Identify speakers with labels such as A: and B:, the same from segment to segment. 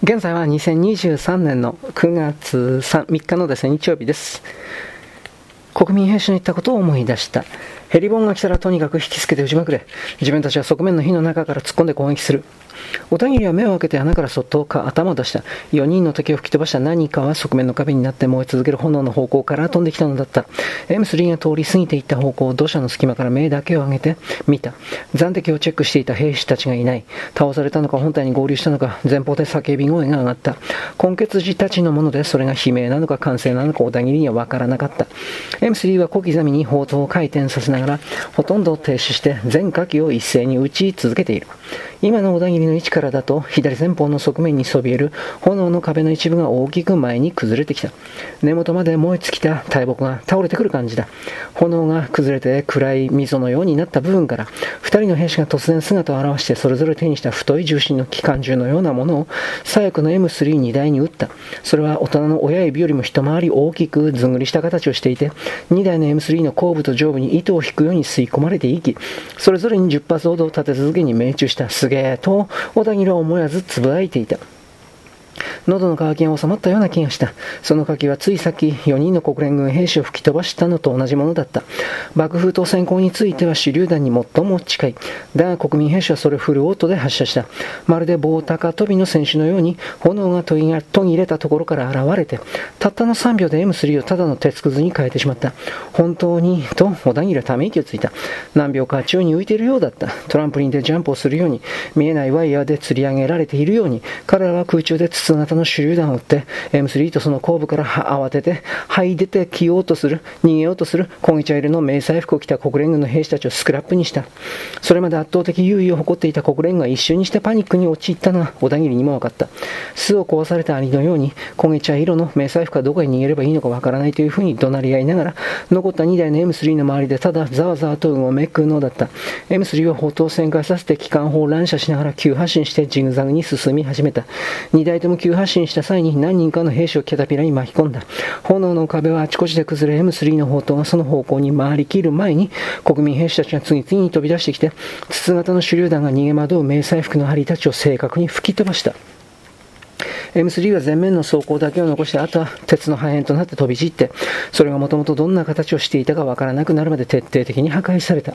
A: 現在は2023年の9月 3, 3日のですね、日曜日です。国民兵士の言ったことを思い出した。ヘリボンが来たらとにかく引きつけて打ちまくれ。自分たちは側面の火の中から突っ込んで攻撃する。小田切は目を開けて穴からそっと頭を出した。4人の敵を吹き飛ばした何かは側面の壁になって燃え続ける炎の方向から飛んできたのだった。M3 が通り過ぎていった方向を土砂の隙間から目だけを上げて見た。残敵をチェックしていた兵士たちがいない。倒されたのか本体に合流したのか前方で叫び声が上がった。根血児たちのものでそれが悲鳴なのか歓声なのか小田切にはわからなかった。M3 は小刻みに砲塔を回転させながらほとんど停止して全火器を一斉に撃ち続けている。今の小田切の位置からだと左前方の側面にそびえる炎の壁の一部が大きく前に崩れてきた。根元まで燃え尽きた大木が倒れてくる感じだ。炎が崩れて暗い溝のようになった部分から2人の兵士が突然姿を現してそれぞれ手にした太い重心の機関銃のようなものを左翼の M32 台に撃った。それは大人の親指よりも一回り大きくずんぐりした形をしていて2台の M3 の後部と上部に糸を引くように吸い込まれていきそれぞれに10発ほど立て続けに命中した。げと小田切は思わずつぶやいていた。喉の渇きが収まったような気がした。その渇きはついさっき4人の国連軍兵士を吹き飛ばしたのと同じものだった。爆風と閃光については手榴弾に最も近い。だが国民兵士はそれをフルオートで発射した。まるで棒高跳びの選手のように炎が途切れたところから現れて、たったの3秒で M3 をただの鉄くずに変えてしまった。本当に、と小田切はため息をついた。何秒か宙に浮いているようだった。トランプリンでジャンプをするように、見えないワイヤーで吊り上げられているように、彼らは空中で筒型の手榴弾を撃って、M3 とその後部から慌てて、這い出てきようとする、逃げようとする、焦げ茶色の迷彩服を着た国連軍の兵士たちをスクラップにした。それまで圧倒的優位を誇っていた国連軍が一瞬にしてパニックに陥ったのが小田切にも分かった。巣を壊されたアリのように、焦げ茶色の迷彩服はどこへ逃げればいいのかわからないというふうに怒鳴り合いながら、残った2台の M3 の周りでただざわざわとうごめくのだった。M3 は砲塔を旋回させて機関砲を乱射しながら急発進してジグザグに進み始めた。2台とも急発進した際に何人かの兵士をキャタピラに巻き込んだ。炎の壁はあちこちで崩れ、M3 の砲塔がその方向に回りきる前に、国民兵士たちが次々に飛び出してきて、筒型の手榴弾が逃げ惑う迷彩服の針たちを正確に吹き飛ばした。M3 は前面の装甲だけを残して、あとは鉄の破片となって飛び散って、それがもともとどんな形をしていたかわからなくなるまで徹底的に破壊された。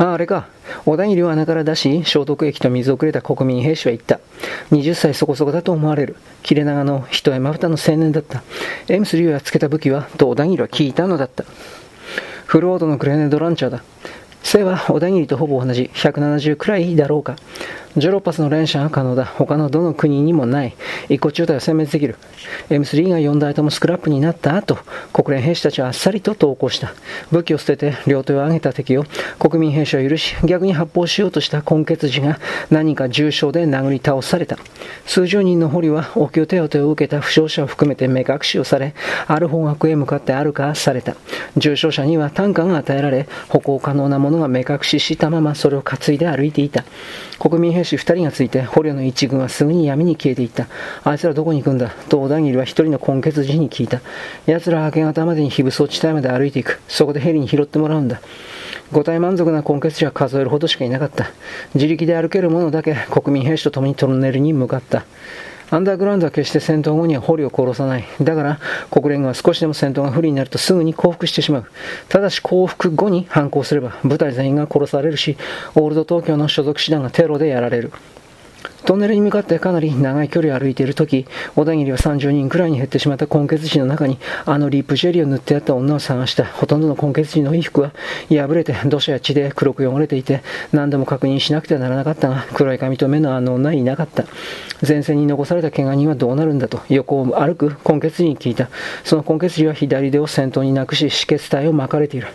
A: ああ、れか。小田切を穴から出し、消毒液と水をくれた国民兵士は言った。20歳そこそこだと思われる。切れ長の一重まぶたの青年だった。M3 をやっつけた武器は、と小田切は聞いたのだった。フロードのグレネードランチャーだ。背は小田切とほぼ同じ170くらいだろうか。ジョロパスの連射が可能だ。他のどの国にもない。一個中隊を殲滅できる。M3 が4台ともスクラップになった後、国連兵士たちはあっさりと投降した。武器を捨てて両手を上げた敵を国民兵士を許し、逆に発砲しようとした根血児が何か重傷で殴り倒された。数十人の捕虜は応急手当てを受けた負傷者を含めて目隠しをされ、ある方角へ向かって歩かされた。重傷者には担架が与えられ、歩行可能なもの者が目隠ししたままそれを担いで歩いていた。国民兵士2人がついて捕虜の一軍はすぐに闇に消えていった。あいつらどこに行くんだ？と小田切は一人の根血児に聞いた。奴らは明け方までに非武装地帯まで歩いていく。そこでヘリに拾ってもらうんだ。五体満足な根血児は数えるほどしかいなかった。自力で歩ける者だけ国民兵士と共にトンネルに向かった。アンダーグラウンドは決して戦闘後には捕虜を殺さない。だから、国連軍は少しでも戦闘が不利になるとすぐに降伏してしまう。ただし降伏後に反抗すれば、部隊全員が殺されるし、オールド東京の所属師団がテロでやられる。トンネルに向かってかなり長い距離を歩いている時小田切は30人くらいに減ってしまった根血児の中にあのリップジェリーを塗ってやった女を探したほとんどの根血児の衣服は破れて土砂や血で黒く汚れていて何度も確認しなくてはならなかったが黒い髪と目のあの女はいなかった。前線に残された怪我人はどうなるんだと横を歩く根血児に聞いた。その根血児は左手を先頭になくし止血体を巻かれている。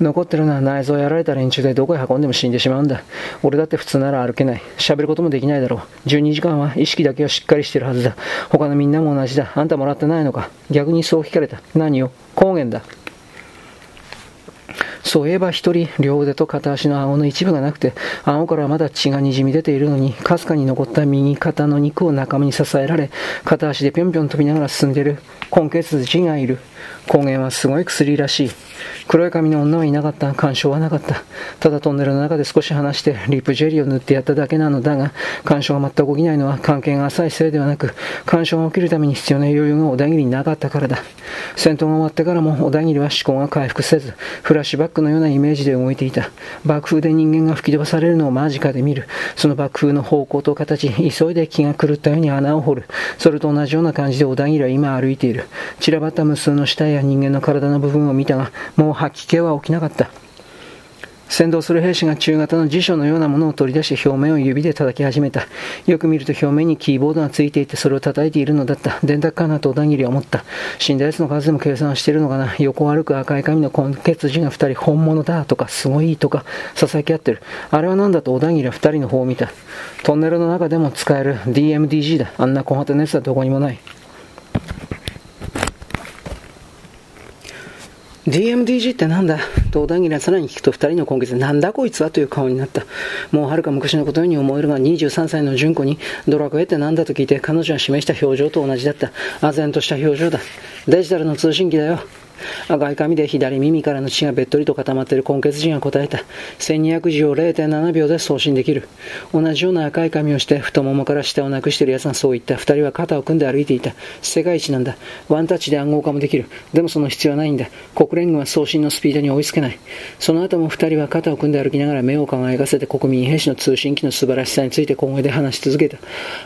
A: 残ってるのは内臓をやられた連中でどこへ運んでも死んでしまうんだ。俺だって普通なら歩けない。喋ることもできないだろう。12時間は意識だけはしっかりしてるはずだ。他のみんなも同じだ。あんたもらってないのか逆にそう聞かれた。何を？高原だ。そういえば一人、両腕と片足の顎の一部がなくて、顎からまだ血が滲み出ているのに、かすかに残った右肩の肉を仲間に支えられ、片足でぴょんぴょん飛びながら進んでいる根血児がいる。光源はすごい薬らしい。黒い髪の女はいなかった。干渉はなかった。ただトンネルの中で少し話してリップジェリーを塗ってやっただけなのだが、干渉が全く起きないのは関係が浅いせいではなく、干渉が起きるために必要な余裕が小田切になかったからだ。戦闘が終わってからも小田切は思考が回復せず、フラッシュバックのようなイメージで動いていた。爆風で人間が吹き飛ばされるのを間近で見る。その爆風の方向と形、急いで気が狂ったように穴を掘る。それと同じような感じで小田切は今歩いている。散らばった無数の死体や人間の体の部分を見たが、もう吐き気は起きなかった。先導する兵士が中型の辞書のようなものを取り出して表面を指で叩き始めた。よく見ると表面にキーボードがついていてそれを叩いているのだった。電卓かなと小田切は思った。死んだ奴の数でも計算しているのかな。横を歩く赤い髪の根血児が二人本物だとかすごいとか囁き合ってる。あれは何だと小田切は二人の方を見た。トンネルの中でも使える DMDG だ。あんな小型のやつはどこにもない。DMDG ってなんだ？と小田切はさらに聞くと2人の今月なんだこいつはという顔になった。もうはるか昔のことのように思えるが23歳の純子にドラクエってなんだと聞いて彼女が示した表情と同じだった。唖然とした表情だ。デジタルの通信機だよ。赤い髪で左耳からの血がべっとりと固まっている根血人が答えた。1200字を0.7秒で送信できる。同じような赤い髪をして太ももから下をなくしている奴がそう言った。二人は肩を組んで歩いていた。世界一なんだ。ワンタッチで暗号化もできる。でもその必要はないんだ。国連軍は送信のスピードに追いつけない。その後も二人は肩を組んで歩きながら目を輝かせて国民兵士の通信機の素晴らしさについて小声で話し続けた。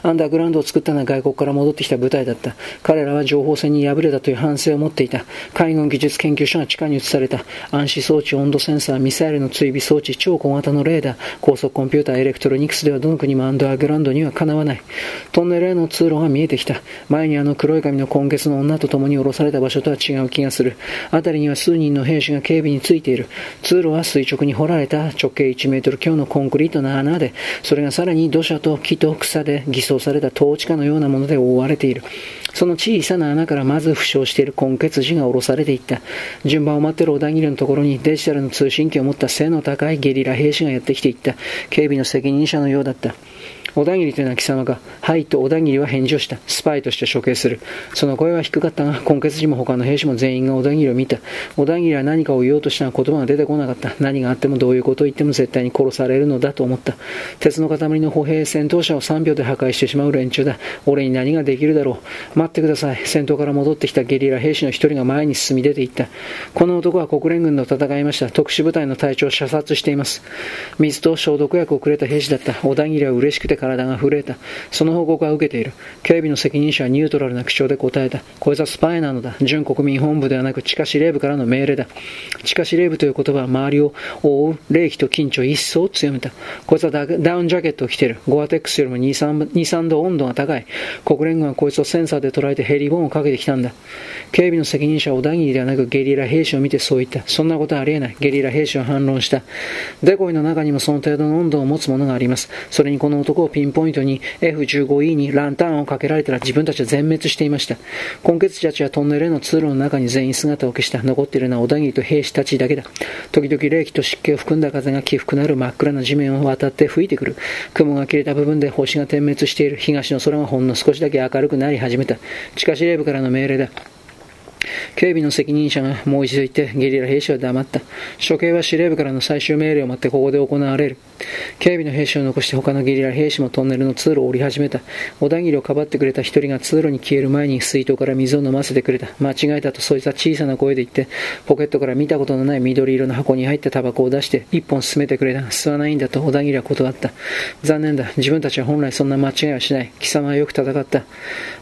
A: アンダーグラウンドを作ったのは外国から戻ってきた部隊だった。彼らは情報戦に敗れたという反省を持っていた。海軍技術研究所が地下に移された暗視装置、温度センサー、ミサイルの追尾装置、超小型のレーダー、高速コンピューター、エレクトロニクスではどの国もアンダーグラウンドにはかなわない。トンネルへの通路が見えてきた。前にあの黒い髪の今月の女と共に降ろされた場所とは違う気がする。辺りには数人の兵士が警備についている。通路は垂直に掘られた直径1メートル強のコンクリートの穴で、それがさらに土砂と木と草で偽装された統治下のようなもので覆われている。その小さな穴からまず負傷している根血児が下ろされているった。順番を待っている小田切のところにデジタルの通信機を持った背の高いゲリラ兵士がやってきていった。警備の責任者のようだった。小田切というのは貴様か。はいと小田切は返事をした。スパイとして処刑する。その声は低かったが、根血時も他の兵士も全員が小田切を見た。小田切は何かを言おうとしたが言葉が出てこなかった。何があってもどういうことを言っても絶対に殺されるのだと思った。鉄の塊の歩兵戦闘車を3秒で破壊してしまう連中だ。俺に何ができるだろう。待ってください。戦闘から戻ってきたゲリラ兵士の一人が前に進み出ていった。この男は国連軍と戦いました。特殊部隊の隊長を射殺しています。水と消毒薬をくれた兵士だった。小田切は嬉しくて体が震えた。その報告は受けている。警備の責任者はニュートラルな口調で答えた。こいつはスパイなのだ。準国民本部ではなく地下司令部からの命令だ。地下司令部という言葉は周りを覆う冷気と緊張一層強めた。こいつはダウンジャケットを着ている。ゴアテックスよりも2、3, 2 3度温度が高い。国連軍はこいつをセンサーで捉えてヘリボーンをかけてきたんだ。警備の責任者は小田切ではなくゲリラ兵士を見てそう言った。そんなことはありえない。ゲリラ兵士は反論した。デコイの中にもその程度の温度を持つものがあります。それにこの男をピンポイントに F15E にランタンをかけられたら自分たちは全滅していました。今月たちはトンネルへの通路の中に全員姿を消した。残っているのは小田切と兵士たちだけだ。時々冷気と湿気を含んだ風が起伏なる真っ暗な地面を渡って吹いてくる。雲が切れた部分で星が点滅している。東の空がほんの少しだけ明るくなり始めた。地下司令部からの命令だ。警備の責任者がもう一度言ってゲリラ兵士は黙った。処刑は司令部からの最終命令を待ってここで行われる。警備の兵士を残して他のゲリラ兵士もトンネルの通路を降り始めた。小田切をかばってくれた一人が通路に消える前に水筒から水を飲ませてくれた。間違えたとそいつは小さな声で言って、ポケットから見たことのない緑色の箱に入ったタバコを出して一本進めてくれた。吸わないんだと小田切は断った。残念だ。自分たちは本来そんな間違いはしない。貴様はよく戦った。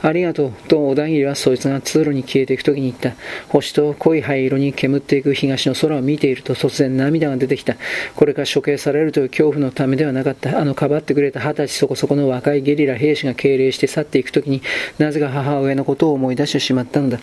A: ありがとう。と小田切はそいつが通路に消えていく時に言った。星と濃い灰色に煙っていく東の空を見ていると突然涙が出てきた。これから処刑されるという恐怖のためではなかった。あのかばってくれた二十歳そこそこの若いゲリラ兵士が敬礼して去っていくときになぜか母親のことを思い出してしまったのだ。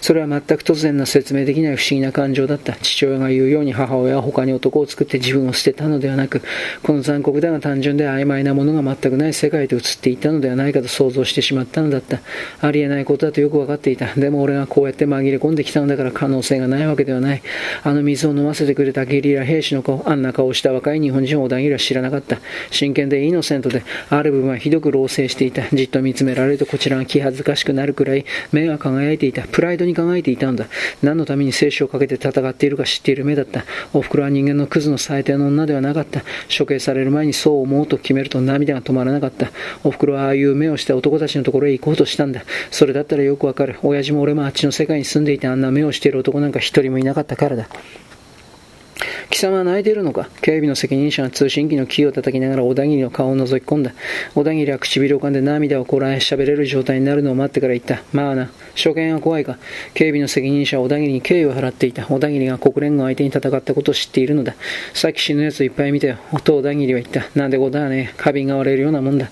A: それは全く突然の説明できない不思議な感情だった。父親が言うように母親は他に男を作って自分を捨てたのではなく、この残酷だが単純で曖昧なものが全くない世界と移っていたのではないかと想像してしまったのだった。ありえないことだとよく分かっていた。でも俺がこうやって紛れ込んできたのだから可能性がないわけではない。あの水を飲ませてくれたゲリラ兵士の顔、あんな顔をした若い日本人を小田切は知らなかった。真剣でイノセントで、ある部分はひどく老成していた。じっと見つめられるとこちらが気恥ずかしくなるくらい、目が輝いていた。プライドに輝いていたんだ。何のために生死をかけて戦っているか知っている目だった。お袋は人間のクズの最低の女ではなかった。処刑される前にそう思うと決めると涙が止まらなかった。お袋はああいう目をして男たちのところへ行こうとしたんだ。それだったらよくわかる。親父も俺もあっちの世界に住んでいてあんな目をしている男なんか一人もいなかったからだ。貴様は泣いているのか？警備の責任者が通信機のキーを叩きながら小田切の顔を覗き込んだ。小田切は唇を噛んで涙をこらえ喋れる状態になるのを待ってから言った。まあな、初見は怖いか。警備の責任者は小田切に敬意を払っていた。小田切が国連軍相手に戦ったことを知っているのだ。さっき死ぬ奴いっぱい見たよ。と小田切は言った。なんでことはね花瓶が割れるようなもんだ。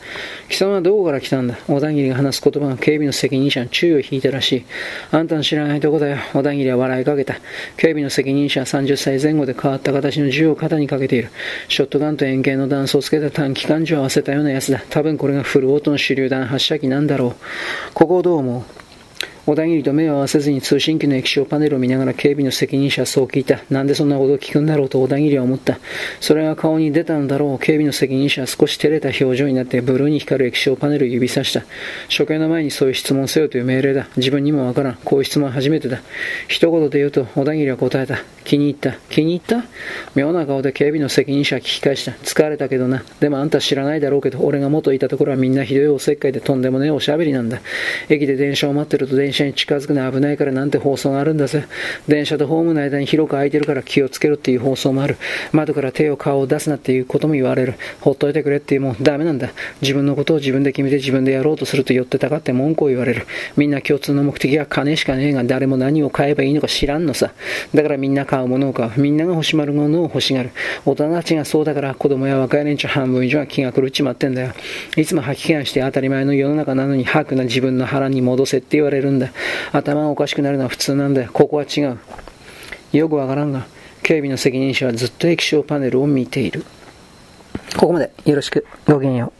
A: 貴様はどこから来たんだ？小田切が話す言葉が警備の責任者の注意を引いたらしい。あんたの知らないとこだよ。小田切は笑いかけた。警備の責任者は30歳前後で変わった形の銃を肩にかけている。ショットガンと円形の弾倉をつけた短期間銃を合わせたようなやつだ。多分これがフルオートの手榴弾発射機なんだろう。ここをどう思う？小田切と目を合わせずに通信機の液晶パネルを見ながら警備の責任者はそう聞いた。なんでそんなことを聞くんだろうと小田切は思った。それが顔に出たんだろう。警備の責任者は少し照れた表情になってブルーに光る液晶パネルを指さした。処刑の前にそういう質問せよという命令だ。自分にもわからん。こういう質問は初めてだ。一言で言うと小田切は答えた。気に入った。気に入った？妙な顔で警備の責任者は聞き返した。疲れたけどな。でもあんた知らないだろうけど、俺が元いたところはみんなひどいおせっかいでとんでもねえおしゃべりなんだ。駅で電車を待ってると電車に近づくの危ないからなんて放送があるんだぜ。電車とホームの間に広く空いてるから気をつけろっていう放送もある。窓から手を顔を出すなっていうことも言われる。ほっといてくれっていうもんダメなんだ。自分のことを自分で決めて自分でやろうとすると寄ってたかって文句を言われる。みんな共通の目的は金しかねえが誰も何を買えばいいのか知らんのさ。だからみんな買うものを買う。みんなが欲しまるものを欲しがる。大人たちがそうだから子供や若い連中半分以上は気が狂っちまってんだよ。いつも吐き気がして当たり前の世の中なのに吐くな自分の腹に戻せって言われるんだ頭がおかしくなるのは普通なんだよ。ここは違う。よくわからんが、警備の責任者はずっと液晶パネルを見ている。ここまでよろしく。ごきげんよう。